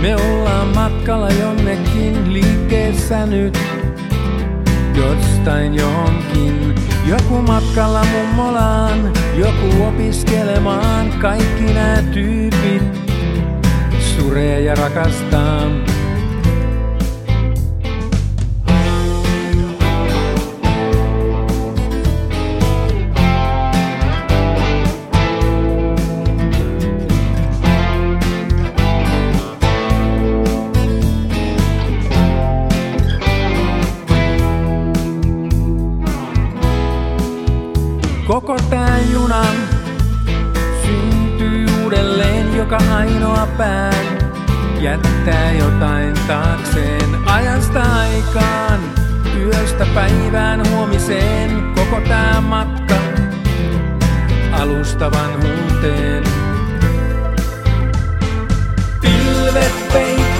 Me ollaan matkalla jonnekin liikkeessä nyt. Jostain johonkin. Joku matkalla mummolaan, joku opiskelemaan. Kaikki nämä tyypit suree ja rakastaa. Koko tää juna syntyy uudelleen joka ainoa pään. Jättää jotain taakseen ajasta aikaan, yöstä päivään huomiseen. Koko tää matka alusta vanhuuteen. Pilvet peittää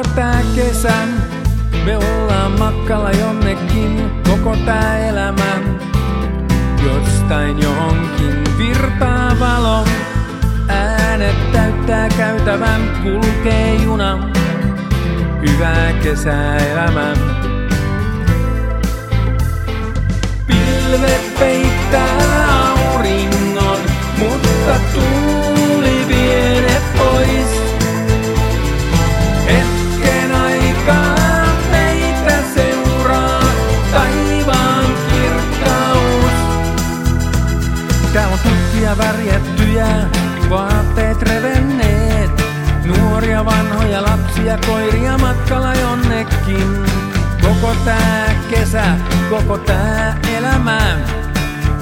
Koko tää kesä me ollaan matkalla jonnekin koko tää elämä. Jostain johonkin virtaa valo, äänet täyttää käytävän, kulkee juna. Hyvää kesäelämää. Pilvet ja koiria matkalla jonnekin. Koko tää kesä, koko tää elämä,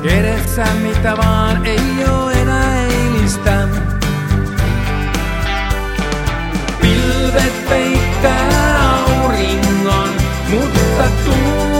edessä mitä vaan ei oo enää eilistä. Pilvet peittää auringon, mutta tuu